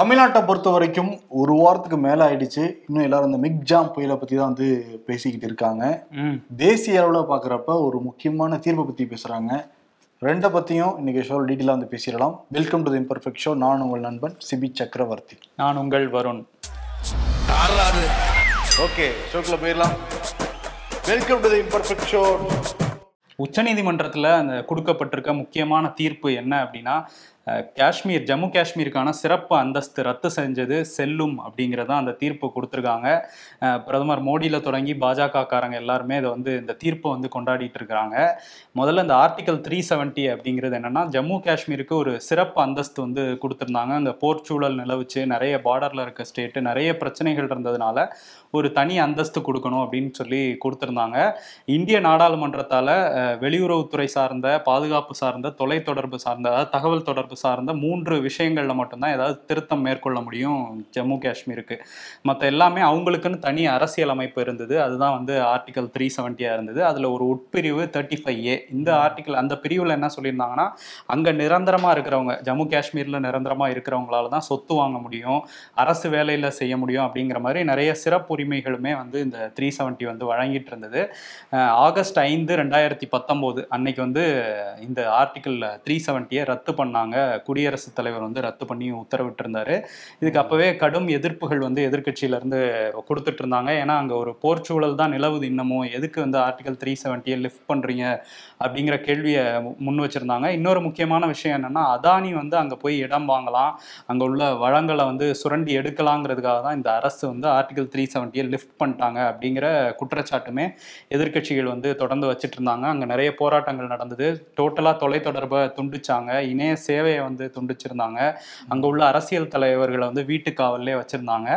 தமிழ்நாட்டை பொறுத்த வரைக்கும் ஒரு வாரத்துக்கு மேல ஆயிடுச்சு. இன்னும் எல்லாரும் இந்த மிக் ஜாம் புயலை பத்தி தான் வந்து பேசிக்கிட்டு இருக்காங்க. ம். தேசிய அளவில் பார்க்குறப்ப ஒரு முக்கியமான தீர்ப்பை பத்தி பேசுறாங்க. ரெண்டை பத்தியும் இன்னைக்கு ஷோ டீட்டெயிலாக வந்து பேசிடலாம். Welcome to the imperfect show நான் உங்கள் நண்பன் சிபி சக்கரவர்த்தி. நான் உங்கள் வருண். ஓகே ஷோக்குள்ள போயிடலாம். Welcome to the imperfect show உச்சநீதிமன்றத்தில் அந்த கொடுக்கப்பட்டிருக்க முக்கியமான தீர்ப்பு என்ன அப்படின்னா காஷ்மீர் ஜம்மு காஷ்மீருக்கான சிறப்பு அந்தஸ்து ரத்து செஞ்சது செல்லும் அப்படிங்கிறதான் அந்த தீர்ப்பு கொடுத்துருக்காங்க. பிரதமர் மோடியில் தொடங்கி பாஜக காரங்க எல்லாருமே இதை வந்து இந்த தீர்ப்பை வந்து கொண்டாடிட்டு இருக்கிறாங்க. முதல்ல இந்த ஆர்டிகல் த்ரீ செவன்ட்டி அப்படிங்கிறது என்னன்னா ஜம்மு காஷ்மீருக்கு ஒரு சிறப்பு அந்தஸ்து வந்து கொடுத்துருந்தாங்க. அங்கே போர்ச்சூழல் நிலவுச்சு நிறைய பார்டரில் இருக்க ஸ்டேட்டு நிறைய பிரச்சனைகள் இருந்ததுனால ஒரு தனி அந்தஸ்து கொடுக்கணும் அப்படின்னு சொல்லி கொடுத்துருந்தாங்க. இந்திய நாடாளுமன்றத்தால் வெளியுறவுத்துறை சார்ந்த பாதுகாப்பு சார்ந்த தொலைத்தொடர்பு சார்ந்த அதாவது தகவல் தொடர்பு சார்ந்த மூன்று விஷயங்களில் மட்டும்தான் ஏதாவது திருத்தம் மேற்கொள்ள முடியும் ஜம்மு காஷ்மீருக்கு. மற்ற எல்லாமே அவங்களுக்குன்னு தனி அரசியல் அமைப்பு இருந்தது. அதுதான் வந்து ஆர்டிகல் த்ரீ செவன்ட்டியாக இருந்தது. அதில் ஒரு உட்பிரிவு தேர்ட்டி ஃபைவ் ஏ இந்த ஆர்டிகல் அந்த பிரிவில் என்ன சொல்லியிருந்தாங்கன்னா அங்கே நிரந்தரமாக இருக்கிறவங்க ஜம்மு காஷ்மீரில் நிரந்தரமாக இருக்கிறவங்களால தான் சொத்து வாங்க முடியும் அரசு வேலையில் செய்ய முடியும் அப்படிங்கிற மாதிரி நிறைய சிறப்பு உரிமைகளுமே வந்து இந்த த்ரீ செவன்ட்டி வந்து வழங்கிட்டு இருந்தது. ஆகஸ்ட் ஐந்து ரெண்டாயிரத்தி பத்தொம்போது அன்னைக்கு வந்து இந்த ஆர்டிக்கிள் த்ரீ செவன்ட்டியை ரத்து பண்ணாங்க. குடியரசுத் தலைவர் வந்து ரத்து பண்ணி உத்தரவிட்டிருந்தாரு. இதுக்கு அப்போவே கடும் எதிர்ப்புகள் வந்து எதிர்கட்சியிலேருந்து கொடுத்துட்டு இருந்தாங்க ஏன்னா அங்கே ஒரு போர்ச்சூழல் தான் நிலவுது இன்னமும் எதுக்கு வந்து ஆர்டிகல் த்ரீ செவன்ட்டியை லிஃப்ட் பண்ணுறீங்க அப்படிங்கிற கேள்வியை முன் வச்சிருந்தாங்க. இன்னொரு முக்கியமான விஷயம் என்னென்னா அதானி வந்து அங்கே போய் இடம் வாங்கலாம். அங்கே உள்ள வளங்களை வந்து சுரண்டி எடுக்கலாங்கிறதுக்காக தான் இந்த அரசு வந்து ஆர்டிகல் த்ரீ செவன்ட்டியை லிஃப்ட் பண்ணிட்டாங்க அப்படிங்கிற குற்றச்சாட்டுமே எதிர்க்கட்சிகள் வந்து தொடர்ந்து வச்சுட்டு இருந்தாங்க அங்கே நிறைய போராட்டங்கள் நடந்தது. டோட்டலாக தொலைத்தொடர்பை துண்டிச்சாங்க. இணைய சேவையை வந்து துண்டிச்சிருந்தாங்க. அங்கே உள்ள அரசியல் தலைவர்களை வந்து வீட்டு காவல்லே வச்சுருந்தாங்க.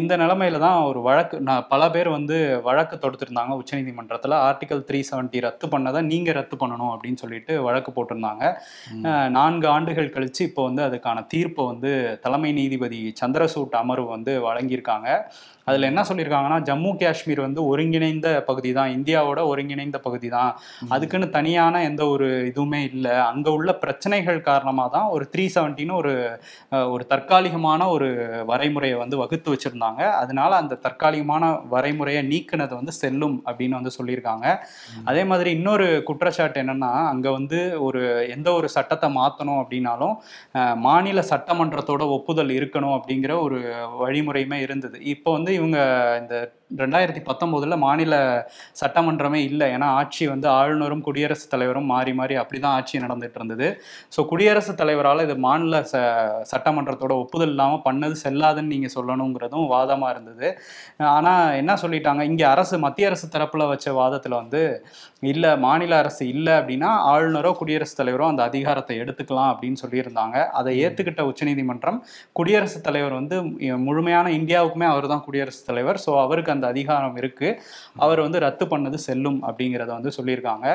இந்த நிலமையில தான் ஒரு வழக்கு நான் பல பேர் வந்து வழக்கு தொடுத்திருந்தாங்க உச்சநீதிமன்றத்தில். ஆர்டிகல் த்ரீ செவன்ட்டி ரத்து பண்ணதை நீங்கள் ரத்து பண்ணணும் அப்படின்னு சொல்லிட்டு வழக்கு போட்டிருந்தாங்க. நான்கு ஆண்டுகள் கழிச்சு இப்போ வந்து அதுக்கான தீர்ப்பை வந்து தலைமை நீதிபதி சந்திரசூட் அமர்வு வந்து வழங்கியிருக்காங்க. அதில் என்ன சொல்லியிருக்காங்கன்னா ஜம்மு காஷ்மீர் வந்து ஒருங்கிணைந்த பகுதி தான் இந்தியாவோட ஒருங்கிணைந்த பகுதி தான் அதுக்குன்னு தனியான எந்த ஒரு இதுவுமே இல்லை. அங்கே உள்ள பிரச்சனைகள் காரணமாக தான் ஒரு த்ரீ செவன்ட்டின்னு ஒரு ஒரு தற்காலிகமான ஒரு வரைமுறையை வந்து வகுத்து வச்சுருந்தாங்க. அதனால அந்த தற்காலிகமான வரைமுறையை நீக்கினது வந்து செல்லும் அப்படின்னு வந்து சொல்லியிருக்காங்க. அதே மாதிரி இன்னொரு குற்றச்சாட்டு என்னன்னா அங்கே வந்து ஒரு எந்த ஒரு சட்டத்தை மாற்றணும் அப்படின்னாலும் மாநில சட்டமன்றத்தோட ஒப்புதல் இருக்கணும் அப்படிங்கிற ஒரு வழிமுறையுமே இருந்தது. இப்போ வந்து இவங்க இந்த ரெண்டாயிரத்தி பத்தொம்போதில் மாநில சட்டமன்றமே இல்லை. ஏன்னா ஆட்சி வந்து ஆளுநரும் குடியரசுத் தலைவரும் மாறி மாறி அப்படி தான் ஆட்சி நடந்துட்டு இருந்தது. ஸோ குடியரசுத் தலைவரால் இது மாநில ச சட்டமன்றத்தோட ஒப்புதல் இல்லாமல் பண்ணது செல்லாதுன்னு நீங்கள் சொல்லணுங்கிறதும் வாதமாக இருந்தது. ஆனால் என்ன சொல்லிட்டாங்க? இங்கே அரசு மத்திய அரசு தரப்பில் வச்ச வாதத்தில் வந்து இல்லை மாநில அரசு இல்லை அப்படின்னா ஆளுநரோ குடியரசுத் தலைவரோ அந்த அதிகாரத்தை எடுத்துக்கலாம் அப்படின்னு சொல்லியிருந்தாங்க. அதை ஏற்றுக்கிட்ட உச்சநீதிமன்றம் குடியரசுத் தலைவர் வந்து முழுமையான இந்தியாவுக்குமே அவர் தான் குடியரசுத் தலைவர். ஸோ அவருக்கு அந்த அதிகாரம் இருக்கு. அவர் வந்து ரத்து பண்ணது செல்லும் அப்படிங்கிறத வந்து சொல்லியிருக்காங்க.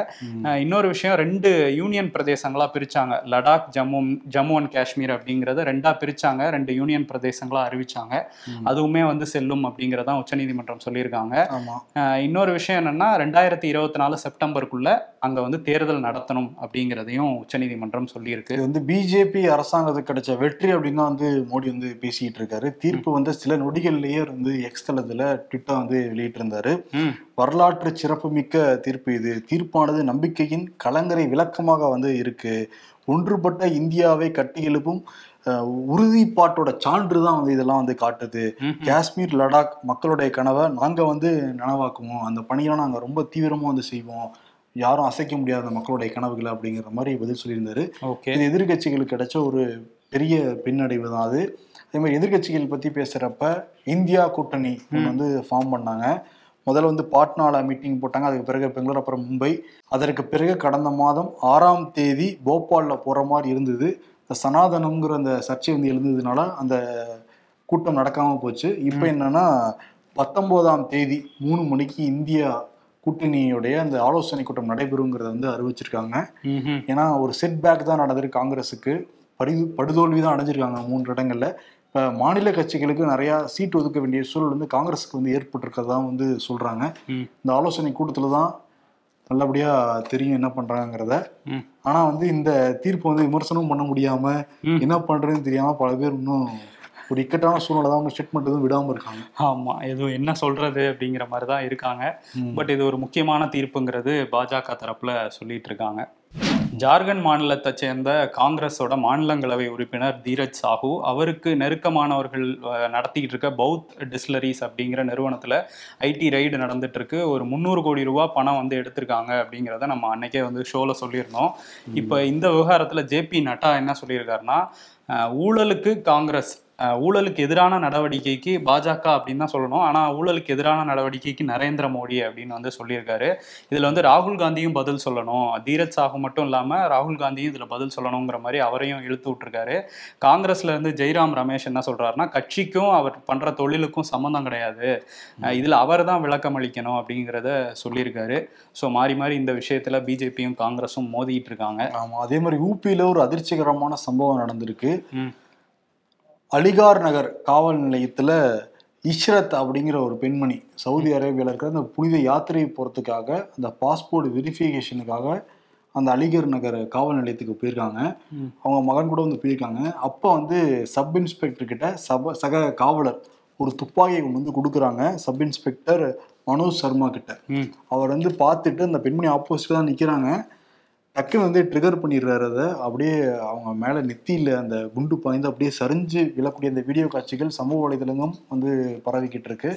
இன்னொரு விஷயம் ரெண்டு யூனியன் பிரதேசங்களா பிரிச்சாங்க. லடாக் ஜம்மு ஜம்மு அண்ட் காஷ்மீர் அப்படிங்கிறத ரெண்டா பிரிச்சாங்க. ரெண்டு யூனியன் பிரதேசங்களா அறிவிச்சாங்க. அதுவுமே வந்து செல்லும் அப்படிங்கிறதான் உச்சநீதிமன்றம் சொல்லியிருக்காங்க. இன்னொரு விஷயம் என்னன்னா ரெண்டாயிரத்தி இருபத்தி நாலு செப்டம்பருக்குள்ள அங்க வந்து தேர்தல் நடத்தணும் அப்படிங்கிறதையும் உச்சநீதிமன்றம் சொல்லியிருக்கு. இது வந்து பிஜேபி அரசாங்கத்துக்கு கிடைச்ச வெற்றி அப்படின்னு வந்து மோடி வந்து பேசிக்கிட்டு இருக்காரு. தீர்ப்பு வந்து சில நொடிகள்லயே வந்து எக்ஸ் தளத்துல ட்விட்டர் வந்து வெளியிட்டிருந்தாரு. வரலாற்று சிறப்புமிக்க தீர்ப்பு இது. தீர்ப்பானது நம்பிக்கையின் கலங்கரை விளக்கமாக வந்து இருக்கு. ஒன்றுபட்ட இந்தியாவை கட்டி எழுப்பும் உறுதிப்பாட்டோட சான்று தான் வந்து இதெல்லாம் வந்து காட்டுது. காஷ்மீர் லடாக் மக்களுடைய கனவை நாங்க வந்து நனவாக்குவோம். அந்த பணியெல்லாம் நாங்க ரொம்ப தீவிரமா வந்து செய்வோம். யாரும் அசைக்க முடியாத மக்களுடைய கனவுகளை அப்படிங்கிற மாதிரி பதில் சொல்லியிருந்தாரு. இது எதிர்கட்சிகளுக்கு கிடைச்ச ஒரு பெரிய பின்னடைவு தான் அது. அதே மாதிரி எதிர்கட்சிகள் பத்தி பேசுறப்ப இந்தியா கூட்டணி வந்து ஃபார்ம் பண்ணாங்க. முதல்ல வந்து பாட்னால மீட்டிங் போட்டாங்க. அதுக்கு பிறகு பெங்களூர் அப்புறம் மும்பை. அதற்கு பிறகு கடந்த மாதம் ஆறாம் தேதி போபால்ல போற மாதிரி இருந்தது. இந்த சனாதனம்ங்கிற அந்த சர்ச்சை வந்து எழுந்ததுனால அந்த கூட்டம் நடக்காம போச்சு. இப்போ என்னன்னா பத்தொன்பதாம் தேதி மூணு மணிக்கு இந்தியா கூட்டணியுடைய அந்த ஆலோசனை கூட்டம் நடைபெறுங்கிறத வந்து அறிவிச்சிருக்காங்க. ஏன்னா ஒரு செட் பேக் தான் நடந்திருக்கு காங்கிரஸுக்கு படி படுதோல்வி தான் அடைஞ்சிருக்காங்க மூன்று இடங்கள்ல இப்போ மாநில கட்சிகளுக்கு நிறையா சீட் ஒதுக்க வேண்டிய சூழல் வந்து காங்கிரஸுக்கு வந்து ஏற்பட்டிருக்கறதா வந்து சொல்றாங்க ம். இந்த ஆலோசனை கூட்டத்தில் தான் நல்லபடியா தெரியும் என்ன பண்றாங்கிறத ம். ஆனா வந்து இந்த தீர்ப்பு வந்து விமர்சனம் பண்ண முடியாம ம். என்ன பண்றதுன்னு தெரியாம பல பேர் இன்னும் ஒரு இக்கட்டான சூழ்நிலை தான் அவங்க ஸ்டேட்மெண்ட் எதுவும் விடாம இருக்காங்க ஆமா எதுவும் என்ன சொல்றது அப்படிங்கிற மாதிரி தான் இருக்காங்க. பட் இது ஒரு முக்கியமான தீர்ப்புங்கிறது பாஜக தரப்புல சொல்லிட்டு இருக்காங்க ஜார்க்கண்ட் மாநிலத்தை சேர்ந்த காங்கிரஸோட மாநிலங்களவை உறுப்பினர் தீரஜ் சாஹூ அவருக்கு நெருக்கமானவர்கள் நடத்திக்கிட்டு இருக்க பௌத் டிஸ்லரிஸ் அப்படிங்கிற நிறுவனத்துல ஐடி ரைடு நடந்துட்டு இருக்கு. ஒரு முந்நூறு கோடி ரூபாய் பணம் வந்து எடுத்திருக்காங்க அப்படிங்கிறத நம்ம அன்னைக்கே வந்து ஷோல சொல்லியிருந்தோம். இப்போ இந்த விவகாரத்துல ஜேபி நட்டா என்ன சொல்லியிருக்காருன்னா ஊழலுக்கு காங்கிரஸ் ஊழலுக்கு எதிரான நடவடிக்கைக்கு பாஜக அப்படின்னு தான் சொல்லணும். ஆனா ஊழலுக்கு எதிரான நடவடிக்கைக்கு நரேந்திர மோடி அப்படின்னு வந்து சொல்லியிருக்காரு. இதுல வந்து ராகுல் காந்தியும் பதில் சொல்லணும். தீரஜ் சாஹூ மட்டும் இல்லாம ராகுல் காந்தியும் இதுல பதில் சொல்லணுங்கிற மாதிரி அவரையும் இழுத்து விட்டுருக்காரு. காங்கிரஸ்ல இருந்து ஜெய்ராம் ரமேஷ் என்ன சொல்றாருன்னா கட்சிக்கும் அவர் பண்ற தொழிலுக்கும் சம்மந்தம் கிடையாது. இதுல அவர் தான் விளக்கம் அளிக்கணும் அப்படிங்கிறத சொல்லியிருக்காரு. ஸோ மாறி மாறி இந்த விஷயத்துல பிஜேபியும் காங்கிரஸும் மோதிட்டு இருக்காங்க. ஆமா அதே மாதிரி ஊபியில ஒரு அதிர்ச்சிகரமான சம்பவம் நடந்திருக்கு. அலிகார் நகர் காவல் நிலையத்துல இஷ்ரத் அப்படிங்கிற ஒரு பெண்மணி சவுதி அரேபியால இருக்கிற அந்த புனித யாத்திரை போறதுக்காக அந்த பாஸ்போர்ட் வெரிஃபிகேஷனுக்காக அந்த அலிகர் நகர் காவல் நிலையத்துக்கு போயிருக்காங்க. அவங்க மகன் கூட வந்து போயிருக்காங்க. அப்போ வந்து சப் இன்ஸ்பெக்டர் கிட்ட சப சக காவலர் ஒரு துப்பாக்கியை கொண்டு வந்து கொடுக்குறாங்க. சப் இன்ஸ்பெக்டர் மனோஜ் சர்மா கிட்ட. அவர் வந்து பார்த்துட்டு அந்த பெண்மணி ஆப்போசிட்ல தான் நிக்கிறாங்க. டக்குன்னு வந்து ட்ரிகர் பண்ணிடுறாரு அதை. அப்படியே அவங்க மேலே நெத்தியில் அந்த குண்டு பாய்ந்து அப்படியே சரிஞ்சு விழக்கூடிய அந்த வீடியோ காட்சிகள் சமூக வலைதளங்களும் வந்து பரவிக்கிட்டு இருக்கு.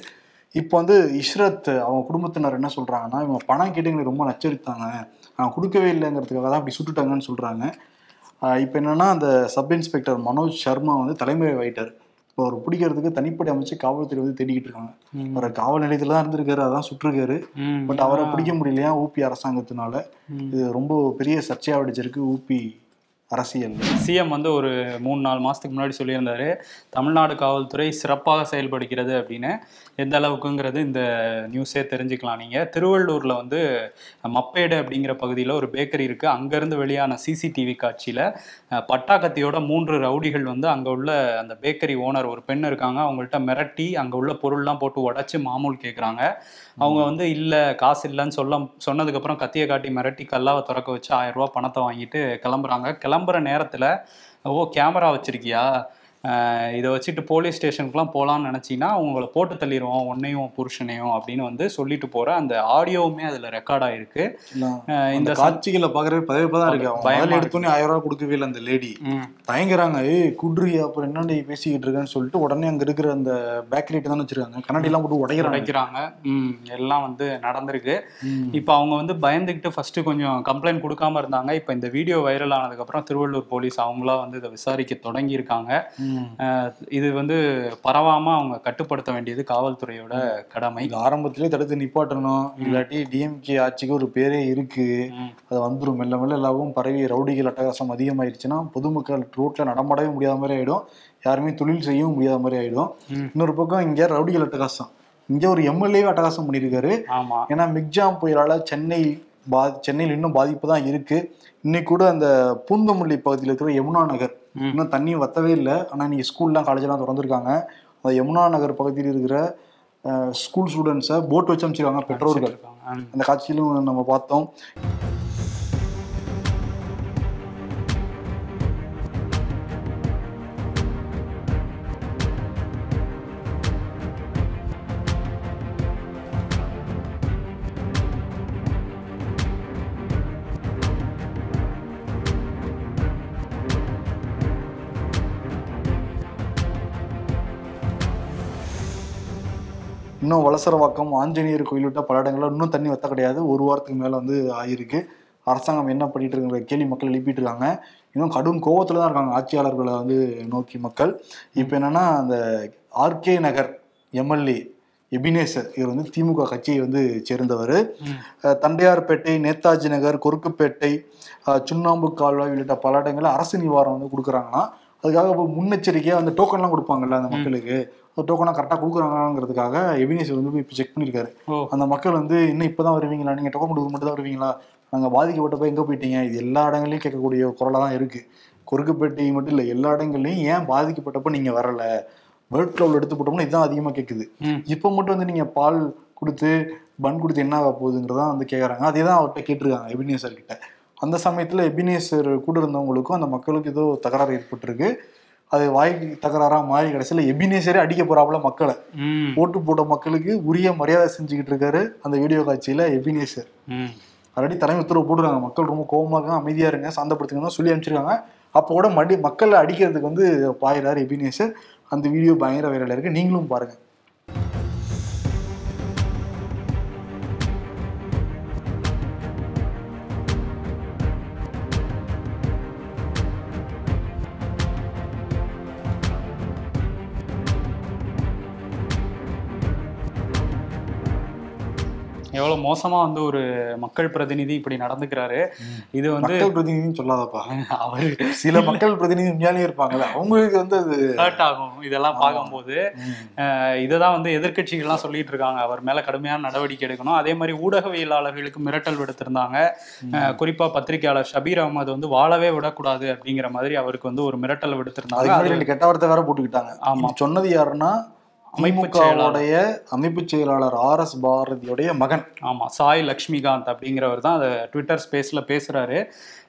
இப்போ வந்து இஷ்ரத் அவங்க குடும்பத்தினர் என்ன சொல்கிறாங்கன்னா இவங்க பணம் கேட்டு எங்களுக்கு ரொம்ப நச்சரித்தாங்க. நான் கொடுக்கவே இல்லைங்கிறதுக்காக தான் அப்படி சுட்டுட்டாங்கன்னு சொல்கிறாங்க இப்போ என்னென்னா அந்த சப் இன்ஸ்பெக்டர் மனோஜ் சர்மா வந்து தலைமை ஆயிட்டார் இப்போ அவர் பிடிக்கிறதுக்கு தனிப்படை அமைச்சு காவல்துறை வந்து தேடிக்கிட்டு இருக்காங்க. அவர் காவல் நிலையத்துல தான் இருந்திருக்காரு அதான் சுட்டிருக்காரு ம். பட் அவரை பிடிக்க முடியலையா ஊபி அரசாங்கத்தினால. இது ரொம்ப பெரிய சர்ச்சையா வெடிச்சிருக்கு ஊபி அரசியல். சிஎம் வந்து ஒரு மூணு நாலு மாசத்துக்கு முன்னாடி சொல்லியிருந்தாரு தமிழ்நாடு காவல்துறை சிறப்பாக செயல்படுகிறது அப்படின்னு. எந்த அளவுக்குங்கிறது இந்த நியூஸே தெரிஞ்சுக்கலாம் நீங்க. திருவள்ளூர்ல வந்து மப்பேடு அப்படிங்கிற பகுதியில் ஒரு பேக்கரி இருக்கு. அங்கிருந்து வெளியான சிசிடிவி காட்சியில பட்டாக்கத்தியோட மூன்று ரவுடிகள் வந்து அங்க உள்ள அந்த பேக்கரி ஓனர் ஒரு பெண் இருக்காங்க. அவங்கள்ட்ட மிரட்டி அங்க உள்ள பொருள்லாம் போட்டு உடைச்சு மாமூல் கேக்குறாங்க. அவங்க வந்து இல்ல காசு இல்லைன்னு சொல்ல சொன்னதுக்கப்புறம் கத்தியை காட்டி மிரட்டி கல்லாவை திறக்க வச்சு ஆயிரம் ரூபாய் பணத்தை வாங்கிட்டு கிளம்புறாங்க. கிளம்புற நேரத்துல ஓ கேமரா வச்சிருக்கியா? இதை வச்சுட்டு போலீஸ் ஸ்டேஷனுக்குலாம் போகலான்னு நினச்சிங்கன்னா அவங்கள போட்டு தள்ளிடுவோம் உன்னையும் புருஷனையும் அப்படின்னு வந்து சொல்லிட்டு போற அந்த ஆடியோவுமே அதுல ரெக்கார்ட் ஆயிருக்கு. அஹ் இந்த காட்சிகளை பாக்குறது பதவிப்பா தான் இருக்கு. அவங்க பயமா. எடுத்தோன்னே ஆயிரம் ரூபாய் கொடுக்கவே இல்லை அந்த லேடி தயங்குறாங்க ஏய் குட்ரி அப்புறம் என்னடி பேசிக்கிட்டு இருக்கேன்னு சொல்லிட்டு உடனே அங்க இருக்கிற அந்த பேக்கரி தானே வச்சிருக்காங்க. கண்ணாடி எல்லாம் போட்டு உடைக்கிறாங்க. உடைக்கிறாங்க. எல்லாம் வந்து நடந்திருக்கு. இப்போ அவங்க வந்து பயந்துக்கிட்டு ஃபர்ஸ்ட் கொஞ்சம் கம்ப்ளைண்ட் கொடுக்காம இருந்தாங்க. இப்போ இந்த வீடியோ வைரல் ஆனதுக்கப்புறம் திருவள்ளூர் போலீஸ் அவங்களா வந்து இதை விசாரிக்க தொடங்கியிருக்காங்க. இது வந்து பரவாம அவங்க கட்டுப்படுத்த வேண்டியது காவல்துறையோட கடமை. இது ஆரம்பத்திலே தடுத்து நிப்பாட்டணும். இல்லாட்டி டிஎம்கே ஆட்சிக்கு ஒரு பேரே இருக்கு. அது வந்துடும் மெல்ல மெல்ல எல்லாவும் பரவி ரவுடிகள் அட்டகாசம் அதிகமாயிருச்சுன்னா பொதுமக்கள் ரோட்ல நடமாடவே முடியாத மாதிரி ஆயிடும். யாருமே தொழில் செய்யவும் முடியாத மாதிரி ஆயிடும். இன்னொரு பக்கம் இங்க ரவுடிகள் அட்டகாசம். இங்க ஒரு எம்எல்ஏ அட்டகாசம் பண்ணியிருக்காரு. ஆமா. ஏன்னா மிக்ஜாம் புயலால சென்னை பா சென்னையில் இன்னும் பாதிப்பு தான் இருக்கு. இன்னைக்கு கூட அந்த பூந்தமல்லி பகுதியில் இருக்கிற யமுனா நகர். இன்னும் தண்ணி வத்தவே இல்லை. ஆனால் இன்னைக்கு ஸ்கூல்லாம் காலேஜெல்லாம் திறந்துருக்காங்க. அந்த யமுனா நகர் பகுதியில் இருக்கிற ஸ்கூல் ஸ்டூடெண்ட்ஸை போட் வச்சு அமைச்சிருக்காங்க பெற்றோர்கள். அந்த காட்சியிலும் நம்ம பார்த்தோம். இன்னும் வலசரவாக்கம் ஆஞ்சநேயர் கோயில் விட்ட பல இடங்கள்ல இன்னும் தண்ணி வத்த கிடையாது. ஒரு வாரத்துக்கு மேல வந்து ஆயிருக்கு. அரசாங்கம் என்ன பண்ணிட்டு இருக்குங்கிற கேள்வி மக்கள் எழுப்பிட்டு இருக்காங்க இன்னும் கடும் கோவத்துல தான் இருக்காங்க ஆட்சியாளர்களை வந்து நோக்கி மக்கள். இப்போ என்னன்னா அந்த ஆர்கே நகர் எம்எல்ஏ எபினேசர் இவர் வந்து திமுக கட்சியை வந்து சேர்ந்தவர். தண்டையார்பேட்டை நேதாஜி நகர் கொருக்குப்பேட்டை சுண்ணாம்பு கால்வாய் உள்ளிட்ட பல இடங்கள்ல அரசு நிவாரணம் வந்து கொடுக்குறாங்கன்னா அதுக்காக இப்போ முன்னெச்சரிக்கையாக அந்த டோக்கன்லாம் கொடுப்பாங்கல்ல அந்த மக்களுக்கு. டோக்கனாக கரெக்டாக கொடுக்குறாங்கிறதுக்காக எபினேசர் வந்து இப்போ செக் பண்ணியிருக்காரு. அந்த மக்கள் வந்து இன்னும் இப்போ தான் வருவீங்களா? நீங்கள் டோக்கன் கொடுக்க மட்டும் தான் வருவீங்களா? நாங்கள் பாதிக்கப்பட்டப்ப எங்கே போயிட்டீங்க? இது எல்லா இடங்கள்லையும் கேட்கக்கூடிய குரலாக தான் இருக்குது கொருக்குப்பேட்டை மட்டும் இல்லை எல்லா இடங்கள்லையும் ஏன் பாதிக்கப்பட்டப்ப நீங்கள் வரலை? வேர்ல்ட் கிளவுல எடுத்து போட்டோம்னா இதுதான் அதிகமாக கேட்குது. இப்போ மட்டும் வந்து நீங்கள் பால் கொடுத்து பன் கொடுத்து என்ன ஆக போகுதுங்கிறதான் வந்து கேட்குறாங்க அதே தான் அவர்கிட்ட கேட்டிருக்காங்க எபினேசர் கிட்ட. அந்த சமயத்தில் எபினேசர் கூட இருந்தவங்களுக்கும் அந்த மக்களுக்கு ஏதோ தகராறு ஏற்பட்டிருக்கு. அது வாய்க்கு தகராறா மாறி கடைசியில் எபினேசரே அடிக்க போறாப்புல மக்களை. ஓட்டு போட்ட மக்களுக்கு உரிய மரியாதை செஞ்சுக்கிட்டு இருக்காரு அந்த வீடியோ காட்சியில எபினேசர். ஆல்ரெடி தலைமை உத்தரவு போட்டுருக்காங்க. மக்கள் ரொம்ப கோவமா இருக்காங்க அமைதியா இருங்க சாந்தப்படுத்துங்க சொல்லி அனுப்பிச்சிருக்காங்க. அப்போ கூட மடி மக்களை அடிக்கிறதுக்கு வந்து பாயிறாரு எபினேசர். அந்த வீடியோ பயங்கர வைரல் இருக்கு நீங்களும் பாருங்க. எவ்வளவு மோசமா வந்து ஒரு மக்கள் பிரதிநிதி இப்படி நடந்துக்கிறாரு. இது வந்து மக்கள் பிரதிநிதின்னு சொல்லாதப்பா. அவரு சில மக்கள் பிரதிநிதி உண்மையாலே இருப்பாங்கல்ல. அவங்களுக்கு வந்து அது ஹர்ட் ஆகும். இதெல்லாம் பார்க்கும்போது இதுதான் வந்து எதிர்க்கட்சிகள்லாம் சொல்லிட்டு இருக்காங்க. அவர் மேல கடுமையான நடவடிக்கை எடுக்கணும். அதே மாதிரி ஊடகவியலாளர்களுக்கு மிரட்டல் விடுத்திருந்தாங்க. குறிப்பா பத்திரிகையாளர் ஷபீர் அகமது வந்து வாழவே விடக்கூடாது அப்படிங்கிற மாதிரி அவருக்கு வந்து ஒரு மிரட்டல் விடுத்திருந்தாங்க. ரெண்டு கெட்ட வார்த்தை வேற போட்டுக்கிட்டாங்க. ஆமா. சொன்னது யாருன்னா அமைப்புச் திமுகவுடைய அமைப்பு செயலாளர் ஆர் எஸ் பாரதியுடைய மகன். ஆமா சாய் லக்ஷ்மிகாந்த் அப்படிங்கிறவர் தான் அதை ட்விட்டர் ஸ்பேஸ்ல பேசுறாரு.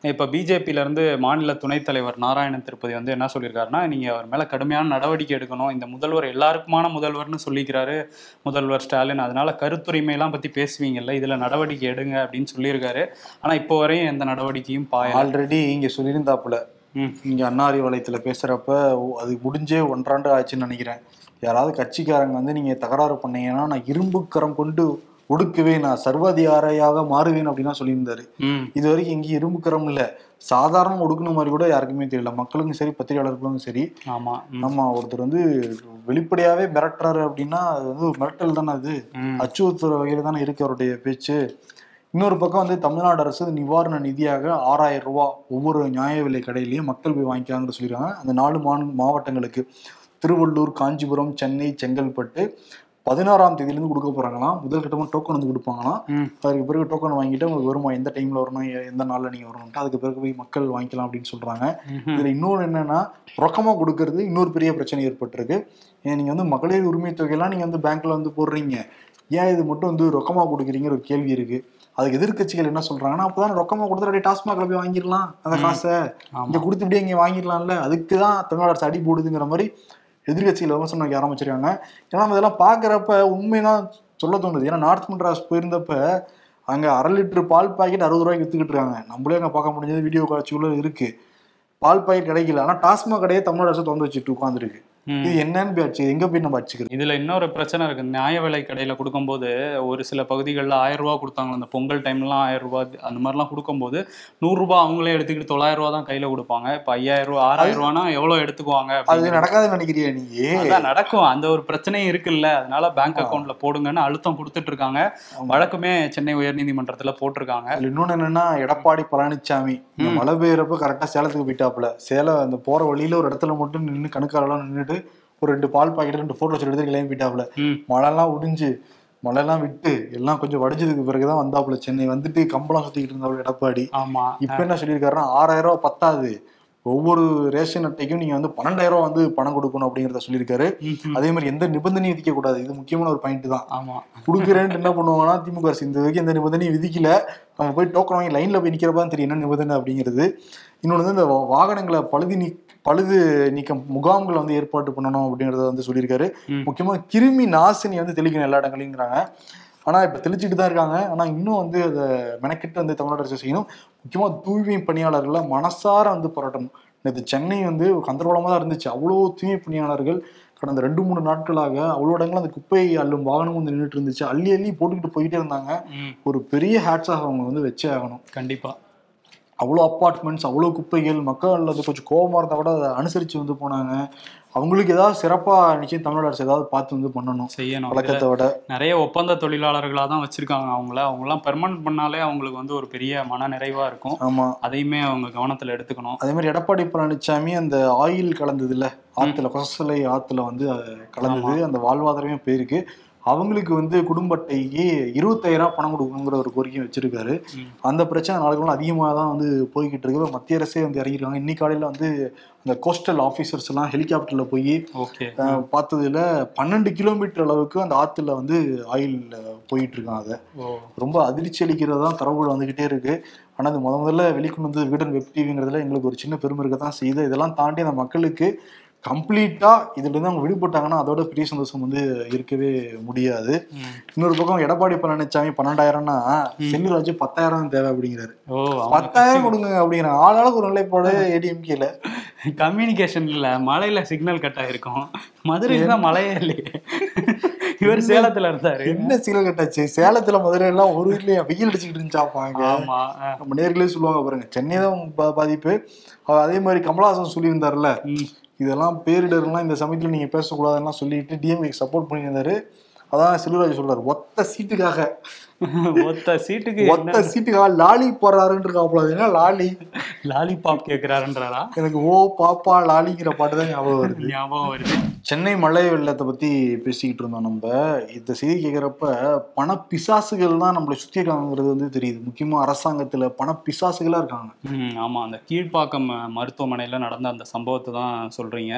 இப்ப பிஜேபியில இருந்து மாநில துணைத் தலைவர் நாராயணன் திருப்பதி வந்து என்ன சொல்லியிருக்காருன்னா நீங்க அவர் மேல கடுமையான நடவடிக்கை எடுக்கணும் இந்த முதல்வர் எல்லாருக்குமான முதல்வர்னு சொல்லிக்கிறாரு முதல்வர் ஸ்டாலின். அதனால கருத்துரிமையெல்லாம் பத்தி பேசுவீங்கல்ல இதுல நடவடிக்கை எடுங்க அப்படின்னு சொல்லியிருக்காரு. ஆனா இப்போ வரையும் எந்த நடவடிக்கையும் பாயல. ஆல்ரெடி இங்க சொல்லியிருந்தாப்புல. ம். இங்க அன்னாரி வளையத்துல பேசுறப்ப ஓ, அது முடிஞ்சே ஒன்றாண்டு ஆச்சுன்னு நினைக்கிறேன். யாராவது கட்சிக்காரங்க வந்து நீங்க தகராறு பண்ணீங்கன்னா நான் இரும்பு கரம் கொண்டு ஒடுக்குவேன் நான் சர்வாதிகாரியாக மாறுவேன் அப்படின்னு சொல்லியிருந்தாரு. இது வரைக்கும் எங்கேயும் இரும்பு கரம் இல்ல. சாதாரண ஒடுக்குன மாதிரி கூட யாருக்குமே தெரியல. மக்களுக்கும் சரி பத்திரிகையாளர்களுக்கும் சரி. ஆமா ம், ஆமா ஒருத்தர் வந்து வெளிப்படையாவே மிரட்டுறாரு அப்படின்னா அது வந்து மிரட்டல் தானே அது. அச்சுறுத்துற வகையில தானே இருக்கு அவருடைய பேச்சு. இன்னொரு பக்கம் வந்து தமிழ்நாடு அரசு நிவாரண நிதியாக ஆறாயிரம் ரூபாய் ஒவ்வொரு நியாய விலை கடையிலையும் மக்கள் போய் வாங்கிக்காங்கன்னு சொல்லியிருக்காங்க. அந்த நாலு மாவட்டங்களுக்கு. திருவள்ளூர் காஞ்சிபுரம் சென்னை செங்கல்பட்டு பதினாறாம் தேதியிலேருந்து கொடுக்க போறாங்களாம். முதல் கட்டமாக டோக்கன் வந்து கொடுப்பாங்களாம். அதுக்கு பிறகு டோக்கன் வாங்கிட்டு உங்களுக்கு வருமா? எந்த டைம்ல வரணும்? எந்த நாள்ல நீங்க வரணும்ட்டு அதுக்கு பிறகு போய் மக்கள் வாங்கிக்கலாம் அப்படின்னு சொல்றாங்க. இதுல இன்னொன்று என்னன்னா ரொக்கமா கொடுக்கறது இன்னொரு பெரிய பிரச்சனை ஏற்பட்டிருக்கு. ஏன் நீங்க வந்து மகளிர் உரிமை தொகையெல்லாம் நீங்க வந்து பேங்க்ல வந்து போடுறீங்க. ஏன் இது மட்டும் வந்து ரொக்கமா கொடுக்குறீங்கிற ஒரு கேள்வி இருக்கு. அதுக்கு எதிர்க்கட்சிகள் என்ன சொல்றாங்கன்னா அப்பதான் ரொக்கமா கொடுத்து அப்படியே டாஸ்மாக்ல போய் வாங்கிடலாம் அந்த காசை. இங்க கொடுத்து இப்படியே இங்க வாங்கிடலாம்ல. அதுக்கு தான் தமிழ்நாடு அரசு அடி போடுதுங்கிற மாதிரி எதிர்க்கட்சிகள் விமர்சனம் வைக்க ஆரம்பிச்சிருக்காங்க. ஏன்னா நம்ம இதெல்லாம் பாக்குறப்ப உண்மைதான் சொல்ல தோணுது. ஏன்னா நார்த் மெட்ராஸ் போயிருந்தப்ப அங்கே அரை லிட்டர் பால் பாக்கெட் அறுபது ரூபாய்க்கு வித்துக்கிட்டு இருக்காங்க. நம்மளே அங்கே பார்க்க முடிஞ்சது. வீடியோ காட்சிக்குள்ள இருக்குது பால் பாக்கெட் கிடைக்கல. ஆனால் டாஸ்மாக் கடையே தமிழ்நாடு அரசு திறந்து வச்சுட்டு உட்காந்துருக்கு இது என்னன்னு போய் எங்க போய் நம்ம அடிச்சுக்கிறது? இதுல இன்னொரு பிரச்சனை இருக்கு. நியாய விலை கடையில கொடுக்கும்போது ஒரு சில பகுதிகளில் ஆயிரம் ரூபாய் கொடுத்தாங்க. அந்த பொங்கல் டைம்லாம் ஆயிரம் ரூபாய் அந்த மாதிரிலாம் கொடுக்கும்போது நூறு ரூபாய் அவங்களே எடுத்துக்கிட்டு தொள்ளாயிரம் ரூபாய் தான் கையில கொடுப்பாங்க. இப்ப ஐயாயிரம் ரூபாய் ஆறாயிரம் ரூபானா எவ்வளவு எடுத்துக்குவாங்க அது. நடக்காதுன்னு நினைக்கிறியா நீ? அதான் நடக்கும். அந்த ஒரு பிரச்சனையும் இருக்குல்ல. அதனால பேங்க் அக்கவுண்ட்ல போடுங்கன்னு அழுத்தம் கொடுத்துட்டு இருக்காங்க. வழக்குமே சென்னை உயர்நீதிமன்றத்துல போட்டிருக்காங்க. அதுல இன்னொன்னு என்னன்னா எடப்பாடி பழனிசாமி மழை பெய்யறப்ப கரெக்டா சேலத்துக்கு போயிட்டாப்புல. சேலம் அந்த போற வழியில ஒரு இடத்துல மட்டும் நின்று கணுக்காரெல்லாம் நின்றுட்டு ஒரு ரெண்டு பால் பாக்கெட் ரெண்டு போட்டோ எடுத்து கிளம்பி போயிட்டாப்புல. ம். மழைலாம் உடிஞ்சு மழைலாம் விட்டு எல்லாம் கொஞ்சம் வடிஞ்சதுக்கு பிறகுதான் வந்தாப்புல. சென்னை வந்துட்டு கம்பளம் சுத்திக்கிட்டு இருந்தாப்புல எடப்பாடி. ஆமா. இப்ப என்ன சொல்லியிருக்காருன்னா ஆறாயிரம் ரூபாய் பத்தாது. ஒவ்வொரு ரேஷன் அட்டைக்கும் நீங்க வந்து பன்னெண்டாயிரம் ரூபாய் வந்து பணம் கொடுக்கணும் அப்படிங்கிறத சொல்லியிருக்காரு. அதே மாதிரி எந்த நிபந்தனையும் விதிக்க கூடாது இது முக்கியமான ஒரு பாயிண்ட் தான். ஆமா. கொடுக்குறேன்ட்டு என்ன பண்ணுவாங்கன்னா திமுக அரசு இந்த வரைக்கும் எந்த நிபந்தனையும் விதிக்கல. நம்ம போய் டோக்கன் வாங்கி லைன்ல போய் நிக்கிறப்ப தான் தெரியும் என்ன நிபந்தனை அப்படிங்கிறது. இன்னொன்று வந்து இந்த வாகனங்களை பழுது பழுது நீக்கம் முகாம்களை வந்து ஏற்பாடு பண்ணணும் அப்படிங்கறத வந்து சொல்லியிருக்காரு. முக்கியமா கிருமி நாசினி வந்து தெளிக்கணும் எல்லா இடங்களையுங்கிறாங்க ஆனா இப்ப தெளிச்சுட்டு தான் இருக்காங்க. ஆனா இன்னும் வந்து அதை மெனக்கிட்டு வந்து தமிழ்நாடு அரசு செய்யணும். முக்கியமா தூய்மை பணியாளர்களை மனசார வந்து போராட்டணும். நேற்று சென்னை வந்து கந்தரவளமாக தான் இருந்துச்சு. அவ்வளோ தூய்மை பணியாளர்கள் கடந்த ரெண்டு மூணு நாட்களாக அவ்வளோ இடங்கள் அந்த குப்பை அள்ளும் வாகனம் வந்து நின்றுட்டு இருந்துச்சு. அள்ளி அள்ளி போட்டுக்கிட்டு போயிட்டே இருந்தாங்க. ஒரு பெரிய ஹேட்ஸாக அவங்க வந்து வச்சே ஆகணும். கண்டிப்பா. அவ்வளோ அப்பார்ட்மெண்ட்ஸ் அவ்வளோ குப்பைகள் மக்கள் அது கொஞ்சம் கோபமாக இருந்தால் கூட அதை அனுசரித்து வந்து போனாங்க. அவங்களுக்கு ஏதாவது சிறப்பாக நிச்சயம் தமிழ்நாடு அரசு ஏதாவது பார்த்து வந்து பண்ணணும். செய்யணும். வழக்கத்தை விட. நிறைய ஒப்பந்த தொழிலாளர்களாக தான் வச்சிருக்காங்க அவங்கள. அவங்களாம் பெர்மனன்ட் பண்ணாலே அவங்களுக்கு வந்து ஒரு பெரிய மன நிறைவா இருக்கும். ஆமாம் அதையுமே அவங்க கவனத்துல எடுத்துக்கணும். அதே மாதிரி எடப்பாடி பழனிசாமி அந்த ஆயில் கலந்தது இல்ல ஆத்துல கொசலை ஆத்துல வந்து கலந்தது. அந்த வாழ்வாதாரமே போயிருக்கு. அவங்களுக்கு வந்து குடும்ப அட்டைக்கு இருபத்தாயிரம் பணம் கொடுக்கணுங்கிற ஒரு கோரிக்கை வச்சிருக்காரு. அந்த பிரச்சனை நாளுக்கு அதிகமாக தான் வந்து போய்கிட்டு இருக்கு. மத்திய அரசே வந்து இறங்கிருக்காங்க. இன்னைக்கு காலையில வந்து அந்த கோஸ்டல் ஆஃபீஸர்ஸ் எல்லாம் ஹெலிகாப்டர்ல போய் பார்த்ததுல பன்னெண்டு கிலோமீட்டர் அளவுக்கு அந்த ஆத்துல வந்து ஆயில் போயிட்டு இருக்காங்க. ரொம்ப அதிர்ச்சி அளிக்கிறதா தரவுகள் வந்துகிட்டே இருக்கு. ஆனா அது முத முதல்ல வெளிக்கொண்டு வந்தது வீடன் வெப் டிவிங்கிறதுல எங்களுக்கு ஒரு சின்ன பெருமை இருக்க தான் செய்யுது. இதெல்லாம் தாண்டி அந்த மக்களுக்கு கம்ப்ளீட்டா இதுல இருந்து அவங்க விடுபட்டாங்கன்னா அதோட பெரிய சந்தோஷம் வந்து இருக்கவே முடியாது. இன்னொரு பக்கம் எடப்பாடி பழனிசாமி பன்னெண்டாயிரம்னா செல்லூராஜ் பத்தாயிரம் தேவை அப்படிங்கிறாரு. பத்தாயிரம் கொடுங்க அப்படிங்கிறாங்க ஆளாளுக்கு ஒரு நிலைப்பாடு ஏடிஎம்கேல கம்யூனிகேஷன் இல்ல. மலையில சிக்னல் கட் ஆயிருக்கும். மதுரையில தான் மழையே இல்லையே. இவர் சேலத்துல இருந்தாரு. என்ன சீலை கட்டாச்சு சேலத்துல மதுரை எல்லாம் ஒரு வீட்லயே வெயில் அடிச்சுக்கிட்டு இருந்துச்சாப்பாங்க ஆமா. நம்ம நேர்களே சொல்லுவாங்க பாருங்க. சென்னை தான் பாதிப்பு. அதே மாதிரி கமலஹாசன் சொல்லியிருந்தாருல்ல. ம். இதெல்லாம் பேரிடர்லாம் இந்த சமயத்துல நீங்க பேசக்கூடாதுலாம் சொல்லிட்டு டிஎம்கே சப்போர்ட் பண்ணியிருந்தாரு. அதான் செல்வராஜ் சொல்றாரு ஒத்த சீட்டுக்காக. ஒத்த சீட்டுக்கு ஒத்த சீட்டுக்காக லாலி போறாருன்னு இருக்காப்புல அது என்ன லாலி? லாலிபாப் கேக்குறாருன்றாரா? எனக்கு ஓ பாப்பா லாலிங்கிற பாட்டு தான் ஞாபகம் வருது. ஞாபகம் வருது. சென்னை மழை வெள்ளத்தை பத்தி பேசிக்கிட்டு இருந்தோம் நம்ம. இந்த செய்தி கேட்குறப்ப பண பிசாசுகள் தான் நம்மளை சுத்தி இருக்காங்கிறது வந்து தெரியுது. முக்கியமா அரசாங்கத்துல பண பிசாசுகளா இருக்காங்க ஆமாம் அந்த கீழ்ப்பாக்கம் மருத்துவமனையில் நடந்த அந்த சம்பவத்தை தான் சொல்கிறீங்க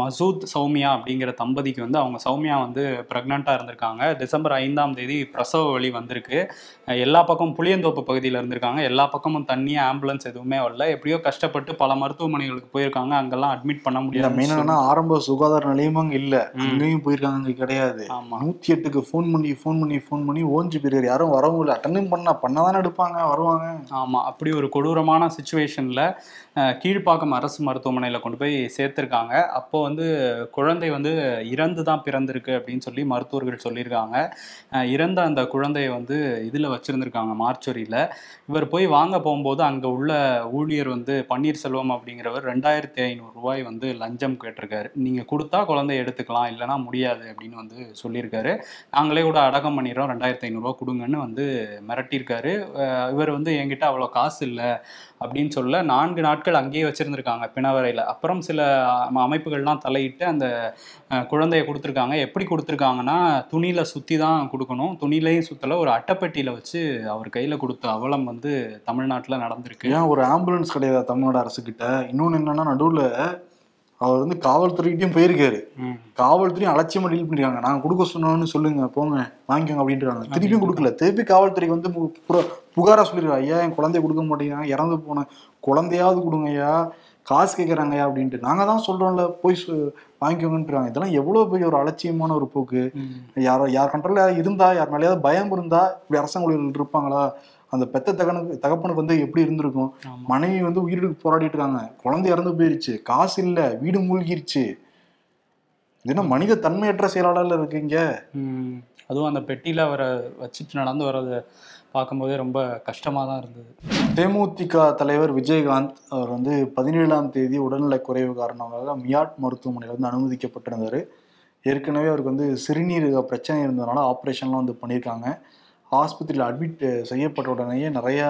மசூத் சௌமியா அப்படிங்கிற தம்பதிக்கு வந்து அவங்க சௌமியா வந்து ப்ரெக்னெண்ட்டாக இருந்திருக்காங்க. டிசம்பர் ஐந்தாம் தேதி பிரசவ வழி வந்திருக்கு. எல்லா பக்கம் புளியந்தோப்பு பகுதியில் இருந்திருக்காங்க. எல்லா பக்கமும் தண்ணி ஆம்புலன்ஸ் எதுவுமே வரல. எப்படியோ கஷ்டப்பட்டு பல மருத்துவமனைகளுக்கு போயிருக்காங்க. அங்கெல்லாம் அட்மிட் பண்ண இல்ல முடியாது மெயின் என்னன்னா ஆரம்ப சுகாதார நிலையமும் அங்க இல்ல. அங்கேயும் போயிருக்காங்க அங்க கிடையாது. நூத்தி எட்டுக்கு ஃபோன் பண்ணி ஃபோன் பண்ணி ஃபோன் பண்ணி ஓஞ்சு போயிருக்காரு. யாரும் வரவும் இல்லை. அட்டனும் பண்ணா பண்ணாதானே எடுப்பாங்க வருவாங்க. ஆமாம் அப்படி ஒரு கொடூரமான சுச்சுவேஷனில் கீழ்ப்பாக்கம் அரசு மருத்துவமனையில் கொண்டு போய் சேர்த்துருக்காங்க. அப்போ வந்து குழந்தை வந்து இறந்து தான் பிறந்திருக்கு அப்படின்னு சொல்லி மருத்துவர்கள் சொல்லியிருக்காங்க. இறந்த அந்த குழந்தையை வந்து இதில் வச்சுருந்துருக்காங்க மார்ச்சுரியில். இவர் போய் வாங்க போகும்போது அங்கே உள்ள ஊழியர் வந்து பன்னீர்செல்வம் அப்படிங்கிறவர் ரெண்டாயிரத்தி ஐநூறு ரூபாய் வந்து லஞ்சம் கேட்டிருக்காரு. நீங்கள் கொடுத்தா குழந்தைய எடுத்துக்கலாம் இல்லைனா முடியாது அப்படின்னு வந்து சொல்லியிருக்காரு. நாங்களே கூட அடக்கம் பண்ணிடுறோம். ரெண்டாயிரத்தி ஐநூறுரூவா கொடுங்கன்னு வந்து மிரட்டியிருக்காரு. இவர் வந்து என்கிட்ட அவ்வளோ காசு இல்லை அப்படின்னு சொல்ல நான்கு நாட்கள் அங்கேயே வச்சுருந்துருக்காங்க பிணவரையில். அப்புறம் சில அமைப்புகள்லாம் தலையிட்டு அந்த குழந்தைய கொடுத்துருக்காங்க. எப்படி கொடுத்துருக்காங்கன்னா துணியில் சுற்றி தான் கொடுக்கணும். துணிலையும் சுற்றல ஒரு அட்டைப்பெட்டியில் வச்சு அவர் கையில் கொடுத்த அவலம் வந்து தமிழ்நாட்டில் நடந்திருக்கு. ஏன் ஒரு ஆம்புலன்ஸ் கிடையாது தமிழ்நாடு அரசுக்கிட்ட இன்னொன்று என்னென்னா நடுவில் அவர் வந்து காவல்துறைகிட்டயும் போயிருக்காரு. காவல்துறையும் அலட்சியமா டீல் பண்ணிருக்காங்க. நாங்க கொடுக்க சொன்னோம்னு சொல்லுங்க போங்க வாங்கிக்கோங்க அப்படின்றாங்க திருப்பியும் கொடுக்கல. திருப்பி காவல்துறைக்கு வந்து புகாரா சொல்லிருக்காங்க ஐயா என் குழந்தைய கொடுக்க மாட்டேங்கிறாங்க. இறந்து போன குழந்தையாவது கொடுங்க ஐயா. காசு கேட்கறாங்க ஐயா அப்படின்ட்டு. நாங்க தான் சொல்றோம்ல போய் வாங்கிக்கோங்கன்றாங்க இதெல்லாம் எவ்வளவு பெரிய ஒரு அலட்சியமான ஒரு போக்கு. யாரோ யார் கண்ட்ரோல்ல இருந்தா யார் மேலேயாவது பயம் இருந்தா இப்படி அரசாங்க ஊழியர்கள் இருப்பாங்களா? அந்த பெத்த தகனுக்கு தகப்பனுக்கு வந்து எப்படி இருந்திருக்கும். மனைவி வந்து உயிருக்கு போராடிட்டு இருக்காங்க. குழந்தை இறந்து போயிருச்சு. காசு இல்ல. வீடு மூழ்கிருச்சு. இது என்ன மனித தன்மையற்ற செயலாளர்ல இருக்கீங்க. அதுவும் அந்த பெட்டியில அவரை வச்சுட்டு நடந்து வர்றதை பார்க்கும்போதே ரொம்ப கஷ்டமா தான் இருந்தது. தேமுதிக தலைவர் விஜயகாந்த் அவர் வந்து பதினேழாம் தேதி உடல்நலக் குறைவு காரணமாக மியாட் மருத்துவமனையில் வந்து அனுமதிக்கப்பட்டிருந்தார். ஏற்கனவே அவருக்கு வந்து சிறுநீரக பிரச்சனை இருந்ததுனால ஆப்ரேஷன்லாம் வந்து பண்ணியிருக்காங்க. ஆஸ்பத்திரியில் அட்மிட் செய்யப்பட்ட உடனேயே நிறையா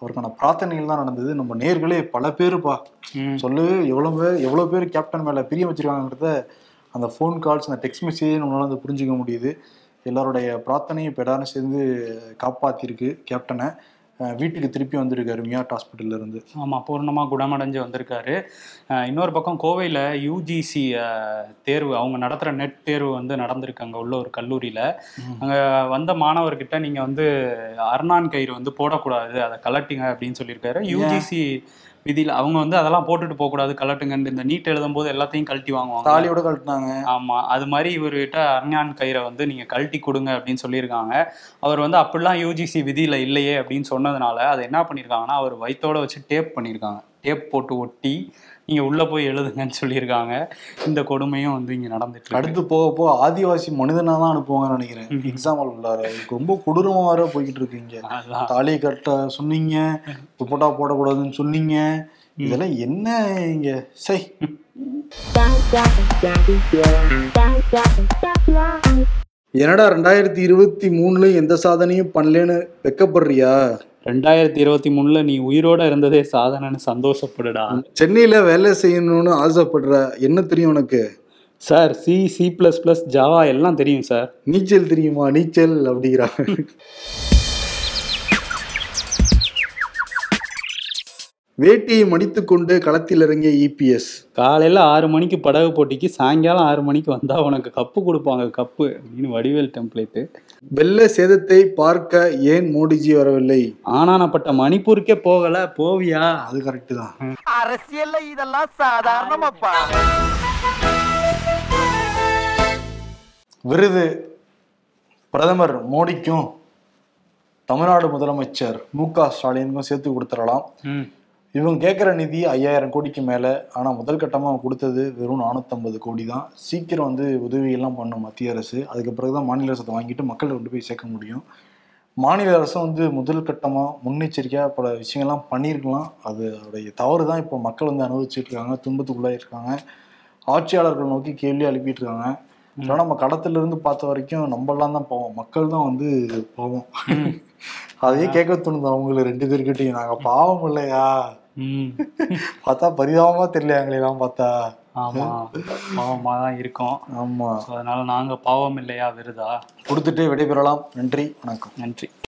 அவருக்கான பிரார்த்தனைகள் தான் நடந்தது. நம்ம நேர்களே பல பேருப்பா. சொல்லு எவ்வளோ பேர் எவ்வளோ பேர் கேப்டன் மேலே பிரியம் வச்சிருக்காங்கிறத அந்த ஃபோன் கால்ஸ் அந்த டெக்ஸ்ட் மெசேஜ் நம்மளால வந்து புரிஞ்சுக்க முடியுது. எல்லாருடைய பிரார்த்தனையும் இப்போ எல்லாரும் சேர்ந்து காப்பாற்றிருக்கு கேப்டனை வீட்டுக்கு திருப்பி வந்திருக்காரு மியாட் ஹாஸ்பிட்டல்ல இருந்து. ஆமாம் பூர்ணமாக குணமடைஞ்சு வந்திருக்காரு. இன்னொரு பக்கம் கோவையில் யூஜிசி தேர்வு அவங்க நடத்துகிற நெட் தேர்வு வந்து நடந்திருக்கு அங்கே உள்ள ஒரு கல்லூரியில். அங்கே வந்த மாணவர்கிட்ட நீங்கள் வந்து அர்னான் கயிறு வந்து போடக்கூடாது அதை கலட்டுங்க அப்படின்னு சொல்லியிருக்காரு. யூஜிசி விதியில் அவங்க வந்து அதெல்லாம் போட்டுட்டு போகக்கூடாது. கலட்டுங்கன்னு இந்த நீட் எழுதும் போது எல்லாத்தையும் கழட்டி வாங்குவாங்க. தாலியோட கழட்டினாங்க. ஆமா. அது மாதிரி இவர்கிட்ட அர்ஞான் கயிறை வந்து நீங்க கழட்டி கொடுங்க அப்படின்னு சொல்லியிருக்காங்க. அவர் வந்து அப்படிலாம் யூஜிசி விதியில இல்லையே அப்படின்னு சொன்னதுனால அதை என்ன பண்ணியிருக்காங்கன்னா அவர் வயித்தோட வச்சு டேப் பண்ணியிருக்காங்க. டேப் போட்டு ஒட்டி நீங்க உள்ள போய் எழுதுங்கன்னு சொல்லியிருக்காங்க. இந்த கொடுமையும் வந்து இங்க நடந்துட்டு அடுத்து போக போக ஆதிவாசி மனிதனா தான் அனுப்புவாங்கன்னு நினைக்கிறேன். எக்ஸாம்பிள் உள்ளார. இதுக்கு ரொம்ப கொடூரமா வேற போய்கிட்டு இருக்கீங்க தாலி கட்ட சொன்னீங்க துப்பட்டா போடக்கூடாதுன்னு சொன்னீங்க. இதெல்லாம் என்ன இங்க? சை. என்னடா ரெண்டாயிரத்தி இருபத்தி மூணுல எந்த சாதனையும் பண்ணலன்னு வெக்கப்படுறியா? ரெண்டாயிரத்தி இருபத்தி மூணுல நீ உயிரோட இருந்ததே சாதனைன்னு சந்தோஷப்படுடா. சென்னையில வேலை செய்யணும்னு ஆசைப்படுற என்ன தெரியும் உனக்கு? Sir C C plus plus Java எல்லாம் தெரியும் சார். நீச்சல் தெரியுமா? நீச்சல் அப்படிங்கிறாங்க வேட்டியை மடித்துக்கொண்டு களத்தில் இறங்கிய E இபிஎஸ் காலையில் ஆறு மணிக்கு படகு போட்டிக்கு சாயங்காலம் ஆறு மணிக்கு வந்தால் உனக்கு கப்பு கொடுப்பாங்க கப்பு அப்படின்னு வடிவேல் டெம்ப்ளேட்டு வெள்ள சேதத்தை பார்க்க ஏன் மோடிஜி வரவில்லை? ஆனானப்பட்ட மணிப்பூருக்கே போகலை போவியா? அது கரெக்டு தான். அரசியல்ல இதெல்லாம் சாதாரணமாப்பா. விருது பிரதமர் மோடிக்கும் தமிழ்நாடு முதலமைச்சர் மு க ஸ்டாலினுக்கும் சேர்த்து கொடுத்துடலாம். இவங்க கேட்குற நிதி ஐயாயிரம் கோடிக்கு மேலே ஆனால் முதல் கட்டமாக அவங்க கொடுத்தது வெறும் நானூற்றம்பது கோடி தான். சீக்கிரம் வந்து உதவியெல்லாம் பண்ணும் மத்திய அரசு. அதுக்கு பிறகு தான் மாநில அரசை வாங்கிட்டு மக்கள் கொண்டு போய் சேர்க்க முடியும். மாநில அரசும் வந்து முதல் கட்டமாக முன்னெச்சரிக்கையாக பல விஷயங்கள்லாம் பண்ணியிருக்கலாம். அது அதோடைய தவறு தான் இப்போ மக்கள் வந்து அனுபவிச்சுட்டு இருக்காங்க துன்பத்துக்குள்ளே இருக்காங்க ஆட்சியாளர்கள் நோக்கி கேள்வி எழுப்பிட்டு இருக்காங்க ஆனால் நம்ம கடத்துல இருந்து பார்த்த வரைக்கும் நம்மளாம் தான் பாவம். மக்கள் தான் வந்து பாவம். அதையே கேட்க தோணுது அவங்களுக்கு ரெண்டு பேர்கிட்டையும். நாங்க பாவம் இல்லையா? பார்த்தா பரிதாபமா தெரியல எங்களெல்லாம் பார்த்தா. ஆமாம் பாவமாக தான் இருக்கோம். ஆமா. அதனால நாங்கள் பாவம் இல்லையா விருதா கொடுத்துட்டு விடைபெறலாம். நன்றி வணக்கம். நன்றி.